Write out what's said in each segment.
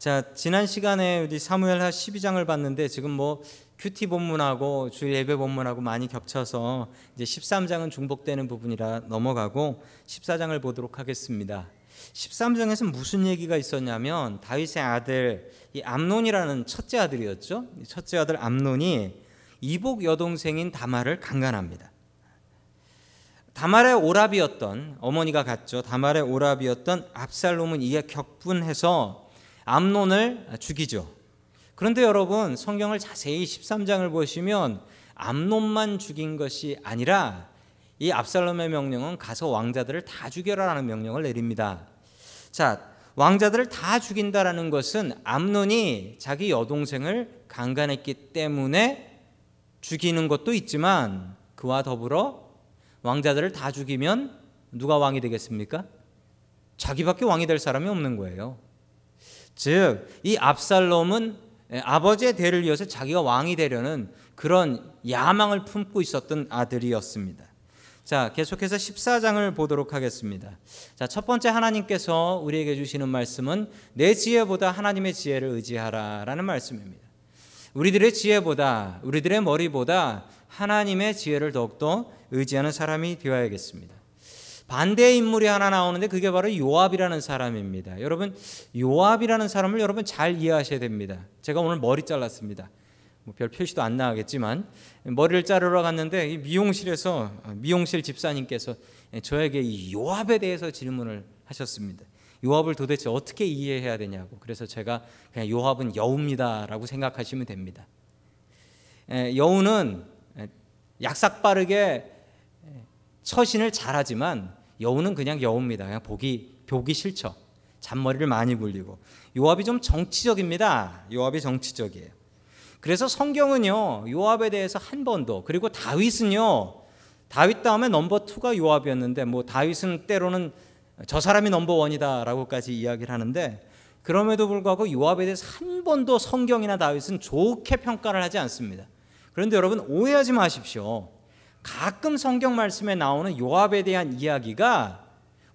자, 지난 시간에 우리 사무엘하 12장을 봤는데 지금 뭐 QT 본문하고 주일 예배 본문하고 많이 겹쳐서 이제 13장은 중복되는 부분이라 넘어가고 14장을 보도록 하겠습니다. 13장에서 무슨 얘기가 있었냐면 다윗의 아들 이 암논이라는 첫째 아들이었죠. 첫째 아들 암논이 이복 여동생인 다말을 강간합니다. 다말의 오라비였던 어머니가 같죠. 다말의 오라비였던 압살롬은 이에 격분해서 암논을 죽이죠. 그런데 여러분 성경을 자세히 13장을 보시면 암논만 죽인 것이 아니라 이 압살롬의 명령은 가서 왕자들을 다 죽여라라는 명령을 내립니다. 자, 왕자들을 다 죽인다라는 것은 암논이 자기 여동생을 강간했기 때문에 죽이는 것도 있지만 그와 더불어 왕자들을 다 죽이면 누가 왕이 되겠습니까? 자기밖에 왕이 될 사람이 없는 거예요. 즉, 이 압살롬은 아버지의 대를 이어서 자기가 왕이 되려는 그런 야망을 품고 있었던 아들이었습니다. 자, 계속해서 14장을 보도록 하겠습니다. 자, 첫 번째 하나님께서 우리에게 주시는 말씀은 내 지혜보다 하나님의 지혜를 의지하라라는 말씀입니다. 우리들의 지혜보다 우리들의 머리보다 하나님의 지혜를 더욱더 의지하는 사람이 되어야겠습니다. 반대의 인물이 하나 나오는데 그게 바로 요압이라는 사람입니다. 여러분 요압이라는 사람을 여러분 잘 이해하셔야 됩니다. 제가 오늘 머리 잘랐습니다. 뭐 별 표시도 안 나가겠지만 머리를 자르러 갔는데 미용실에서 미용실 집사님께서 저에게 이 요압에 대해서 질문을 하셨습니다. 요압을 도대체 어떻게 이해해야 되냐고. 그래서 제가 그냥 요압은 여우입니다라고 생각하시면 됩니다. 여우는 약삭 빠르게 처신을 잘하지만 여우는 그냥 여우입니다. 그냥 보기 보기 싫죠. 잔머리를 많이 굴리고 요압이 좀 정치적입니다. 요압이 정치적이에요. 그래서 성경은요 요압에 대해서 한 번도 그리고 다윗은요 다윗 다음에 넘버 투가 요압이었는데 뭐 다윗은 때로는 저 사람이 넘버 원이다라고까지 이야기를 하는데 그럼에도 불구하고 요압에 대해서 한 번도 성경이나 다윗은 좋게 평가를 하지 않습니다. 그런데 여러분 오해하지 마십시오. 가끔 성경 말씀에 나오는 요압에 대한 이야기가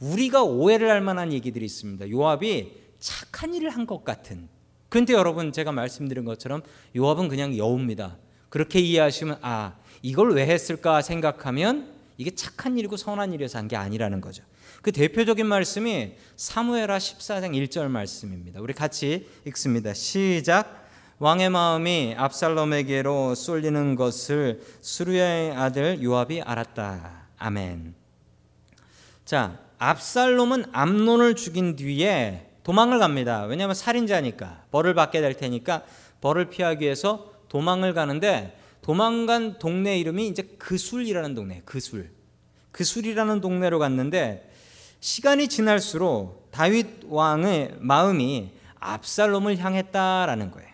우리가 오해를 할 만한 얘기들이 있습니다. 요압이 착한 일을 한 것 같은. 그런데 여러분 제가 말씀드린 것처럼 요압은 그냥 여우입니다. 그렇게 이해하시면 아 이걸 왜 했을까 생각하면 이게 착한 일이고 선한 일이어서 한 게 아니라는 거죠. 그 대표적인 말씀이 사무엘하 14장 1절 말씀입니다. 우리 같이 읽습니다. 시작. 왕의 마음이 압살롬에게로 쏠리는 것을 수르야의 아들 요압이 알았다. 아멘. 자, 압살롬은 암논을 죽인 뒤에 도망을 갑니다. 왜냐하면 살인자니까 벌을 받게 될 테니까 벌을 피하기 위해서 도망을 가는데 도망간 동네 이름이 이제 그술이라는 동네. 그술. 그술이라는 동네로 갔는데 시간이 지날수록 다윗 왕의 마음이 압살롬을 향했다라는 거예요.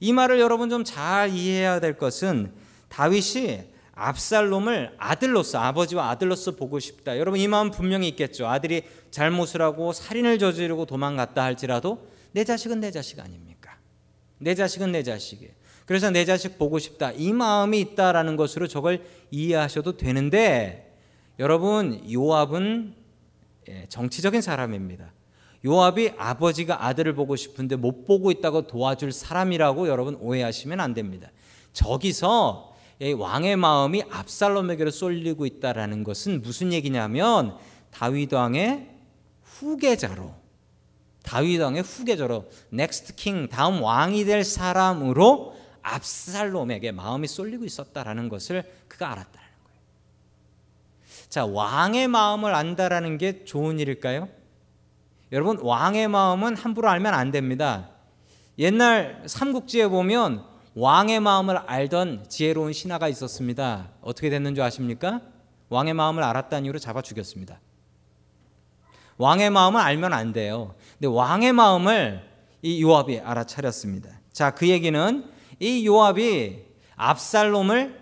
이 말을 여러분 좀 잘 이해해야 될 것은 다윗이 압살롬을 아들로서 아버지와 아들로서 보고 싶다. 여러분 이 마음 분명히 있겠죠. 아들이 잘못을 하고 살인을 저지르고 도망갔다 할지라도 내 자식은 내 자식 아닙니까? 내 자식은 내 자식이에요. 그래서 내 자식 보고 싶다. 이 마음이 있다라는 것으로 저걸 이해하셔도 되는데 여러분 요압은 예, 정치적인 사람입니다. 요압이 아버지가 아들을 보고 싶은데 못 보고 있다고 도와줄 사람이라고 여러분 오해하시면 안 됩니다. 저기서 왕의 마음이 압살롬에게로 쏠리고 있다라는 것은 무슨 얘기냐면 다윗 왕의 후계자로 다윗 왕의 후계자로 next king 다음 왕이 될 사람으로 압살롬에게 마음이 쏠리고 있었다라는 것을 그가 알았다는 거예요. 자, 왕의 마음을 안다라는 게 좋은 일일까요? 여러분 왕의 마음은 함부로 알면 안 됩니다. 옛날 삼국지에 보면 왕의 마음을 알던 지혜로운 신하가 있었습니다. 어떻게 됐는 줄 아십니까? 왕의 마음을 알았다는 이유로 잡아 죽였습니다. 왕의 마음을 알면 안 돼요. 근데 왕의 마음을 이 요압이 알아차렸습니다. 자, 그 얘기는 이 요압이 압살롬을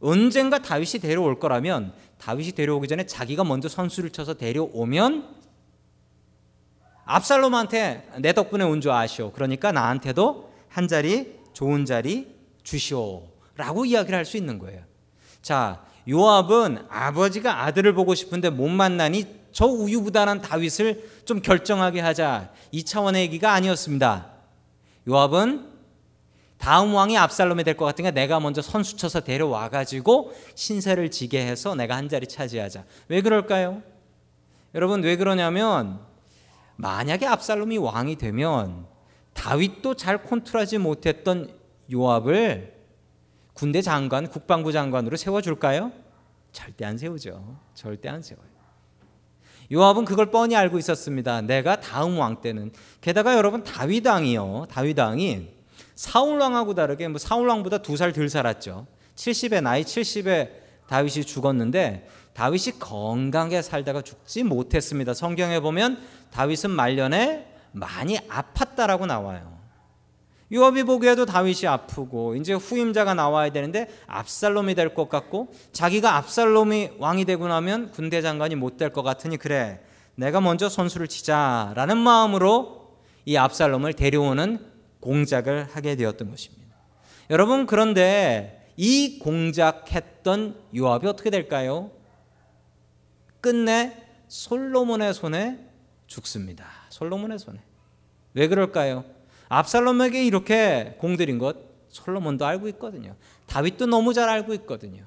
언젠가 다윗이 데려올 거라면 다윗이 데려오기 전에 자기가 먼저 선수를 쳐서 데려오면 압살롬한테 내 덕분에 온 줄 아시오. 그러니까 나한테도 한 자리 좋은 자리 주시오라고 이야기를 할 수 있는 거예요. 자, 요압은 아버지가 아들을 보고 싶은데 못 만나니 저 우유부단한 다윗을 좀 결정하게 하자 이 차원의 얘기가 아니었습니다. 요압은 다음 왕이 압살롬이 될 것 같으니까 내가 먼저 선수 쳐서 데려와 가지고 신세를 지게 해서 내가 한 자리 차지하자. 왜 그럴까요? 여러분 왜 그러냐면 만약에 압살롬이 왕이 되면 다윗도 잘 컨트롤하지 못했던 요압을 군대 장관, 국방부 장관으로 세워줄까요? 절대 안 세우죠. 절대 안 세워요. 요압은 그걸 뻔히 알고 있었습니다. 내가 다음 왕 때는 게다가 여러분 다윗 왕이요. 다윗 왕이 사울 왕하고 다르게 뭐 사울 왕보다 두 살 덜 살았죠. 70에 나이 70에 다윗이 죽었는데 다윗이 건강하게 살다가 죽지 못했습니다. 성경에 보면 다윗은 말년에 많이 아팠다라고 나와요. 요압이 보기에도 다윗이 아프고 이제 후임자가 나와야 되는데 압살롬이 될 것 같고 자기가 압살롬이 왕이 되고 나면 군대 장관이 못 될 것 같으니 그래 내가 먼저 선수를 치자라는 마음으로 이 압살롬을 데려오는 공작을 하게 되었던 것입니다. 여러분 그런데 이 공작했던 요압이 어떻게 될까요? 끝내 솔로몬의 손에 죽습니다. 솔로몬의 손에. 왜 그럴까요? 압살롬에게 이렇게 공들인 것 솔로몬도 알고 있거든요. 다윗도 너무 잘 알고 있거든요.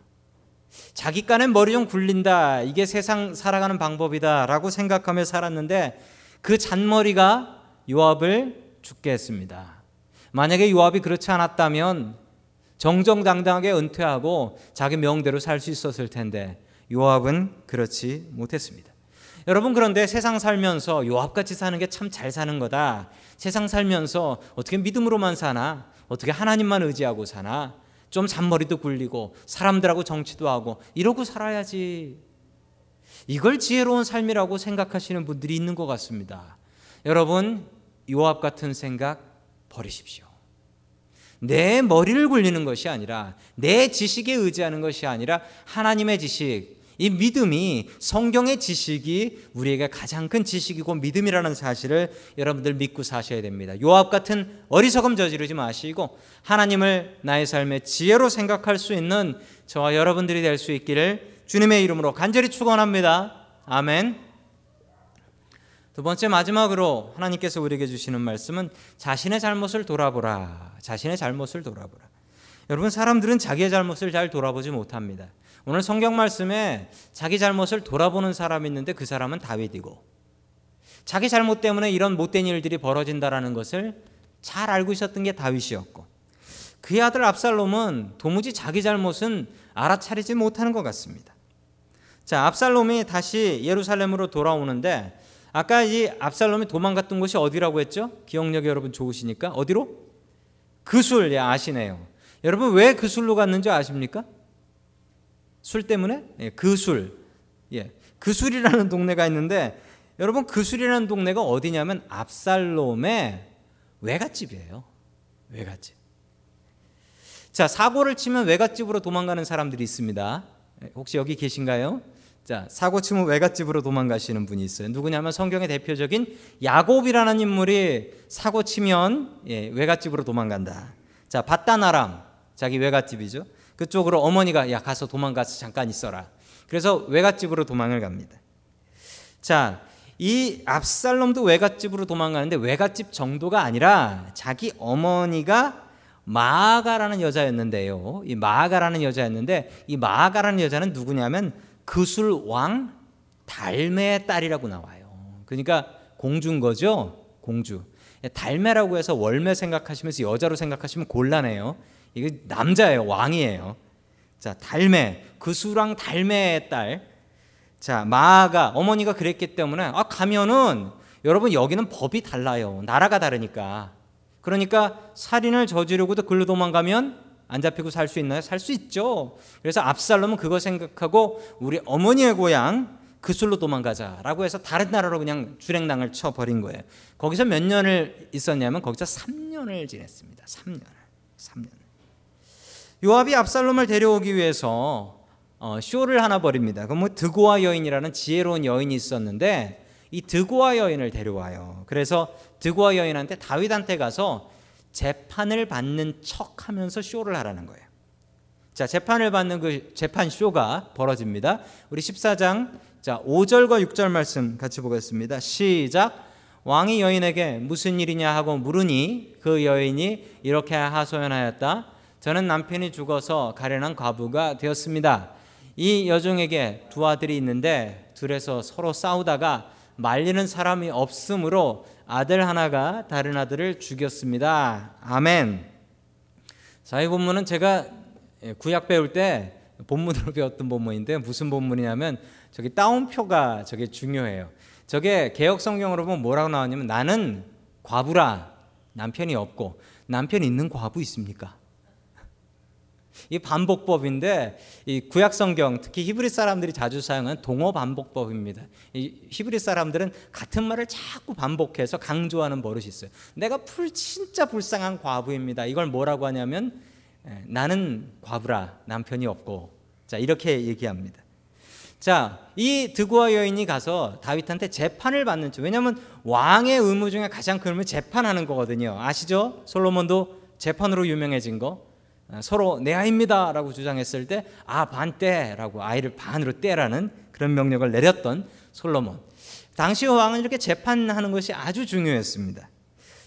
자기 깐엔 머리 좀 굴린다. 이게 세상 살아가는 방법이다라고 생각하며 살았는데 그 잔머리가 요압을 죽게 했습니다. 만약에 요압이 그렇지 않았다면 정정당당하게 은퇴하고 자기 명대로 살 수 있었을 텐데 요압은 그렇지 못했습니다. 여러분 그런데 세상 살면서 요압같이 사는 게 참 잘 사는 거다. 세상 살면서 어떻게 믿음으로만 사나? 어떻게 하나님만 의지하고 사나? 좀 잔머리도 굴리고 사람들하고 정치도 하고 이러고 살아야지. 이걸 지혜로운 삶이라고 생각하시는 분들이 있는 것 같습니다. 여러분 요압 같은 생각 버리십시오. 내 머리를 굴리는 것이 아니라 내 지식에 의지하는 것이 아니라 하나님의 지식, 이 믿음이 성경의 지식이 우리에게 가장 큰 지식이고 믿음이라는 사실을 여러분들 믿고 사셔야 됩니다. 요압 같은 어리석음 저지르지 마시고 하나님을 나의 삶의 지혜로 생각할 수 있는 저와 여러분들이 될 수 있기를 주님의 이름으로 간절히 축원합니다. 아멘. 두 번째 마지막으로 하나님께서 우리에게 주시는 말씀은 자신의 잘못을 돌아보라. 자신의 잘못을 돌아보라. 여러분 사람들은 자기의 잘못을 잘 돌아보지 못합니다. 오늘 성경 말씀에 자기 잘못을 돌아보는 사람이 있는데 그 사람은 다윗이고 자기 잘못 때문에 이런 못된 일들이 벌어진다라는 것을 잘 알고 있었던 게 다윗이었고 그의 아들 압살롬은 도무지 자기 잘못은 알아차리지 못하는 것 같습니다. 자, 압살롬이 다시 예루살렘으로 돌아오는데 아까 이 압살롬이 도망갔던 곳이 어디라고 했죠? 기억력이 여러분 좋으시니까 어디로? 그술 예, 아시네요. 여러분 왜 그술로 갔는지 아십니까? 술 때문에? 예, 그술. 예. 그술이라는 동네가 있는데 여러분 그술이라는 동네가 어디냐면 압살롬의 외갓집이에요. 외갓집. 자, 사고를 치면 외갓집으로 도망가는 사람들이 있습니다. 예, 혹시 여기 계신가요? 자, 사고 치면 외갓집으로 도망가시는 분이 있어요. 누구냐면 성경의 대표적인 야곱이라는 인물이 사고 치면 예, 외갓집으로 도망간다. 자, 바다나람 자기 외갓집이죠. 그쪽으로 어머니가 야 가서 도망가서 잠깐 있어라. 그래서 외갓집으로 도망을 갑니다. 자, 이 압살롬도 외갓집으로 도망가는데 외갓집 정도가 아니라 자기 어머니가 마아가라는 여자였는데요. 이 마아가라는 여자였는데 이 마아가라는 여자는 누구냐면 그술 왕 달매의 딸이라고 나와요. 그러니까 공주인 거죠. 공주. 달매라고 해서 월매 생각하시면서 여자로 생각하시면 곤란해요. 이게 남자예요. 왕이에요. 자, 달매. 그 수랑 달매의 딸. 자, 마아가 어머니가 그랬기 때문에 아 가면은 여러분 여기는 법이 달라요. 나라가 다르니까. 그러니까 살인을 저지르고도 글로 도망가면 안 잡히고 살 수 있나요? 살 수 있죠. 그래서 압살롬은 그거 생각하고 우리 어머니의 고향 그술로 도망가자라고 해서 다른 나라로 그냥 주랭랑을 쳐 버린 거예요. 거기서 몇 년을 있었냐면 거기서 3년을 지냈습니다. 3년. 3년. 요압이 압살롬을 데려오기 위해서 어, 쇼를 하나 벌입니다. 그뭐 드고아 여인이라는 지혜로운 여인이 있었는데 이 드고아 여인을 데려와요. 그래서 드고아 여인한테 다윗한테 가서 재판을 받는 척 하면서 쇼를 하라는 거예요. 자, 재판을 받는 그 재판 쇼가 벌어집니다. 우리 14장 자, 5절과 6절 말씀 같이 보겠습니다. 시작. 왕이 여인에게 무슨 일이냐 하고 물으니 그 여인이 이렇게 하소연하였다. 저는 남편이 죽어서 가련한 과부가 되었습니다. 이 여종에게 두 아들이 있는데 둘에서 서로 싸우다가 말리는 사람이 없으므로 아들 하나가 다른 아들을 죽였습니다. 아멘. 자, 이 본문은 제가 구약 배울 때 본문으로 배웠던 본문인데 무슨 본문이냐면 저기 따옴표가 저게 중요해요. 저게 개혁 성경으로 보면 뭐라고 나왔냐면 나는 과부라 남편이 없고 남편 있는 과부 있습니까? 이 반복법인데 이 구약 성경 특히 히브리 사람들이 자주 사용하는 동어 반복법입니다. 이 히브리 사람들은 같은 말을 자꾸 반복해서 강조하는 버릇이 있어요. 내가 풀 진짜 불쌍한 과부입니다. 이걸 뭐라고 하냐면 나는 과부라 남편이 없고 자 이렇게 얘기합니다. 자, 이 드고아 여인이 가서 다윗한테 재판을 받는 줄. 왜냐하면 왕의 의무 중에 가장 큰 의무 재판하는 거거든요. 아시죠? 솔로몬도 재판으로 유명해진 거. 아, 서로 내 아입니다라고 주장했을 때 아 반대라고 아이를 반으로 떼라는 그런 명령을 내렸던 솔로몬. 당시 왕은 이렇게 재판하는 것이 아주 중요했습니다.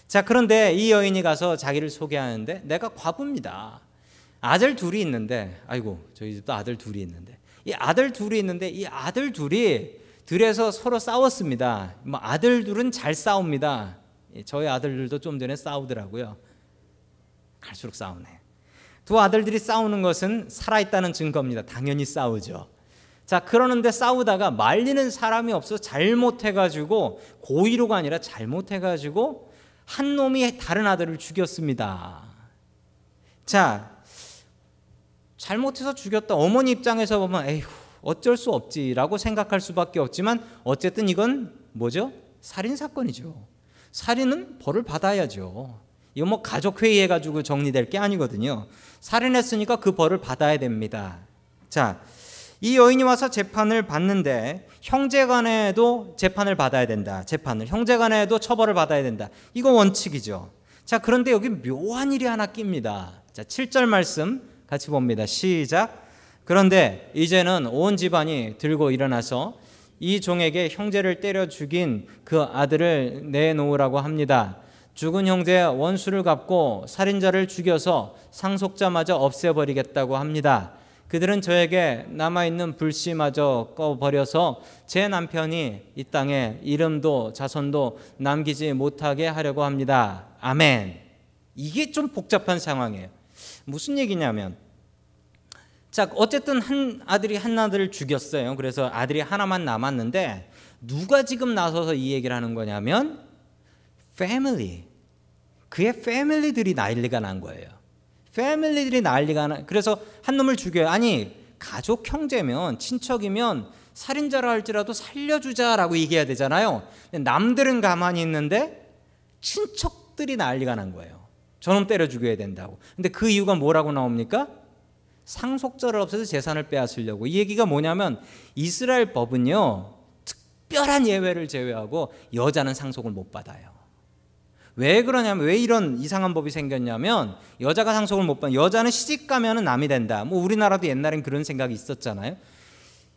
자 그런데 이 여인이 가서 자기를 소개하는데 내가 과부입니다. 아들 둘이 있는데 아이고 저희 집도 아들 둘이 있는데 이 아들 둘이 있는데 이 아들 둘이 들에서 서로 싸웠습니다. 뭐 아들 둘은 잘 싸웁니다. 저희 아들들도 좀 전에 싸우더라고요. 갈수록 싸우네. 두 아들들이 싸우는 것은 살아있다는 증거입니다. 당연히 싸우죠. 자, 그러는데 싸우다가 말리는 사람이 없어 잘못해가지고 고의로가 아니라 잘못해가지고 한 놈이 다른 아들을 죽였습니다. 자, 잘못해서 죽였다. 어머니 입장에서 보면 에휴 어쩔 수 없지라고 생각할 수밖에 없지만 어쨌든 이건 뭐죠? 살인 사건이죠. 살인은 벌을 받아야죠. 이거 뭐 가족 회의해 가지고 정리될 게 아니거든요. 살인했으니까 그 벌을 받아야 됩니다. 자, 이 여인이 와서 재판을 받는데 형제간에도 재판을 받아야 된다. 재판을 형제간에도 처벌을 받아야 된다. 이거 원칙이죠. 자, 그런데 여기 묘한 일이 하나 낍니다. 자, 7절 말씀 같이 봅니다. 시작. 그런데 이제는 온 집안이 들고 일어나서 이 종에게 형제를 때려 죽인 그 아들을 내놓으라고 합니다. 죽은 형제의 원수를 갚고 살인자를 죽여서 상속자마저 없애버리겠다고 합니다. 그들은 저에게 남아있는 불씨마저 꺼버려서 제 남편이 이 땅에 이름도 자손도 남기지 못하게 하려고 합니다. 아멘. 이게 좀 복잡한 상황이에요. 무슨 얘기냐면 자 어쨌든 한 아들이 한 아들을 죽였어요. 그래서 아들이 하나만 남았는데 누가 지금 나서서 이 얘기를 하는 거냐면 패밀리 그의 패밀리들이 난리가 난 거예요. 패밀리들이 난리가 나. 그래서 한 놈을 죽여요. 아니 가족 형제면 친척이면 살인자라 할지라도 살려주자라고 얘기해야 되잖아요. 남들은 가만히 있는데 친척들이 난리가 난 거예요. 저놈 때려 죽여야 된다고. 근데 그 이유가 뭐라고 나옵니까? 상속자를 없애서 재산을 빼앗으려고. 이 얘기가 뭐냐면 이스라엘 법은요. 특별한 예외를 제외하고 여자는 상속을 못 받아요. 왜 그러냐면 왜 이런 이상한 법이 생겼냐면 여자가 상속을 못 받. 여자는 시집 가면은 남이 된다. 뭐 우리나라도 옛날엔 그런 생각이 있었잖아요.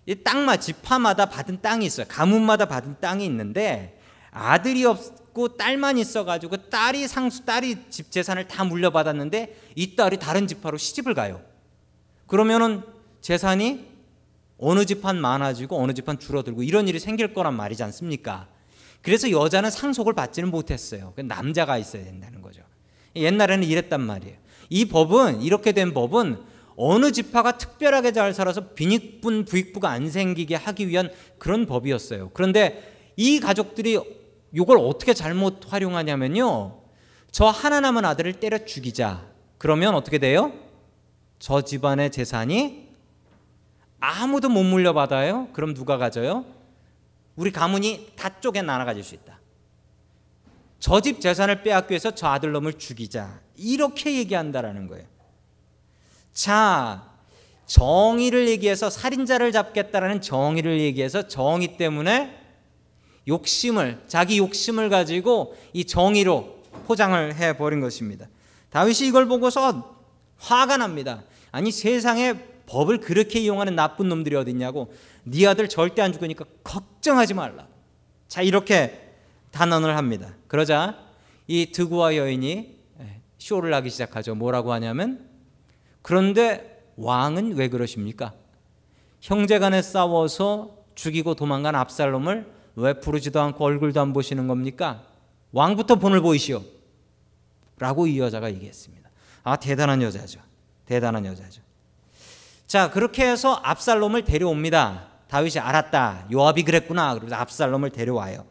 이 땅마 지파마다 받은 땅이 있어요. 가문마다 받은 땅이 있는데 아들이 없고 딸만 있어가지고 딸이 상수 딸이 집 재산을 다 물려받았는데 이 딸이 다른 지파로 시집을 가요. 그러면은 재산이 어느 집한 많아지고 어느 집한 줄어들고 이런 일이 생길 거란 말이지 않습니까? 그래서 여자는 상속을 받지는 못했어요. 그 남자가 있어야 된다는 거죠. 옛날에는 이랬단 말이에요. 이 법은 이렇게 된 법은 어느 지파가 특별하게 잘 살아서 빈익분 부익부가 안 생기게 하기 위한 그런 법이었어요. 그런데 이 가족들이 이걸 어떻게 잘못 활용하냐면요. 저 하나 남은 아들을 때려 죽이자. 그러면 어떻게 돼요? 저 집안의 재산이 아무도 못 물려받아요? 그럼 누가 가져요? 우리 가문이 다 쪼개 나눠 가질 수 있다. 저 집 재산을 빼앗기 위해서 저 아들놈을 죽이자. 이렇게 얘기한다라는 거예요. 자, 정의를 얘기해서 살인자를 잡겠다라는 정의를 얘기해서 정의 때문에 욕심을 자기 욕심을 가지고 이 정의로 포장을 해 버린 것입니다. 다윗이 이걸 보고서 화가 납니다. 아니 세상에 법을 그렇게 이용하는 나쁜 놈들이 어딨냐고 네 아들 절대 안 죽으니까 걱정하지 말라. 자 이렇게 단언을 합니다. 그러자 이 드구와 여인이 쇼를 하기 시작하죠. 뭐라고 하냐면 그런데 왕은 왜 그러십니까? 형제간에 싸워서 죽이고 도망간 압살롬을 왜 부르지도 않고 얼굴도 안 보시는 겁니까? 왕부터 본을 보이시오. 라고 이 여자가 얘기했습니다. 아, 대단한 여자죠. 대단한 여자죠. 자, 그렇게 해서 압살롬을 데려옵니다. 다윗이 알았다. 요압이 그랬구나. 그래서 압살롬을 데려와요.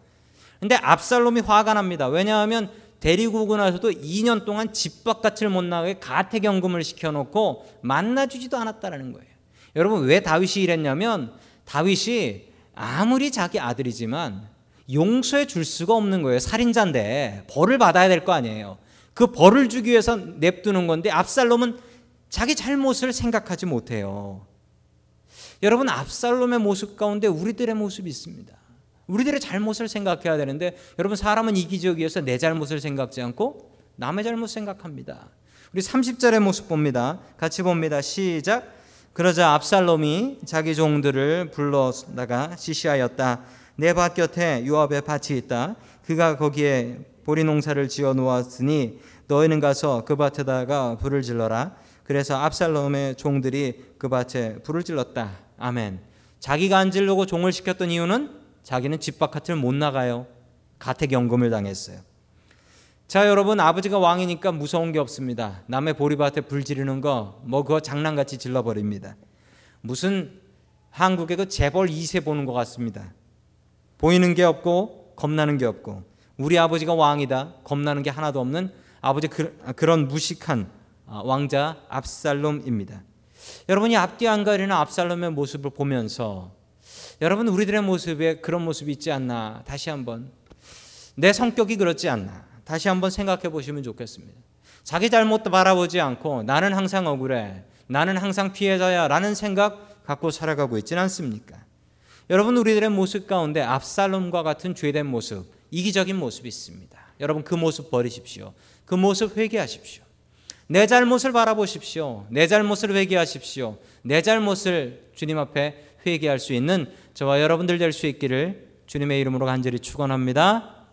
근데 압살롬이 화가 납니다. 왜냐하면 데리고 오고 나서도 2년 동안 집 바깥을 못 나가게 가택연금을 시켜놓고 만나주지도 않았다라는 거예요. 여러분 왜 다윗이 이랬냐면 다윗이 아무리 자기 아들이지만 용서해 줄 수가 없는 거예요. 살인자인데 벌을 받아야 될 거 아니에요. 그 벌을 주기 위해서 냅두는 건데 압살롬은 자기 잘못을 생각하지 못해요. 여러분 압살롬의 모습 가운데 우리들의 모습이 있습니다. 우리들의 잘못을 생각해야 되는데 여러분 사람은 이기적이어서 내 잘못을 생각지 않고 남의 잘못 생각합니다. 우리 30절의 모습 봅니다. 같이 봅니다. 시작. 그러자 압살롬이 자기 종들을 불러다가 지시하였다. 내 밭 곁에 요압의 밭이 있다. 그가 거기에 보리 농사를 지어 놓았으니 너희는 가서 그 밭에다가 불을 질러라. 그래서 압살롬의 종들이 그 밭에 불을 질렀다. 아멘. 자기가 안 질르고 종을 시켰던 이유는 자기는 집 바깥을 못 나가요. 가택연금을 당했어요. 자, 여러분 아버지가 왕이니까 무서운 게 없습니다. 남의 보리밭에 불 지르는 거 뭐 그거 장난같이 질러 버립니다. 무슨 한국의 그 재벌 2세 보는 것 같습니다. 보이는 게 없고 겁나는 게 없고 우리 아버지가 왕이다. 겁나는 게 하나도 없는 아버지 그, 런 무식한 아, 왕자 압살롬입니다. 여러분이 앞뒤 안 가리는 압살롬의 모습을 보면서 여러분 우리들의 모습에 그런 모습이 있지 않나 다시 한번 내 성격이 그렇지 않나 다시 한번 생각해 보시면 좋겠습니다. 자기 잘못도 바라보지 않고 나는 항상 억울해. 나는 항상 피해자야. 라는 생각 갖고 살아가고 있지는 않습니까? 여러분, 우리들의 모습 가운데 압살롬과 같은 죄된 모습, 이기적인 모습이 있습니다. 여러분, 그 모습 버리십시오. 그 모습 회개하십시오. 내 잘못을 바라보십시오. 내 잘못을 회개하십시오. 내 잘못을 주님 앞에 회개할 수 있는 저와 여러분들 될 수 있기를 주님의 이름으로 간절히 축원합니다.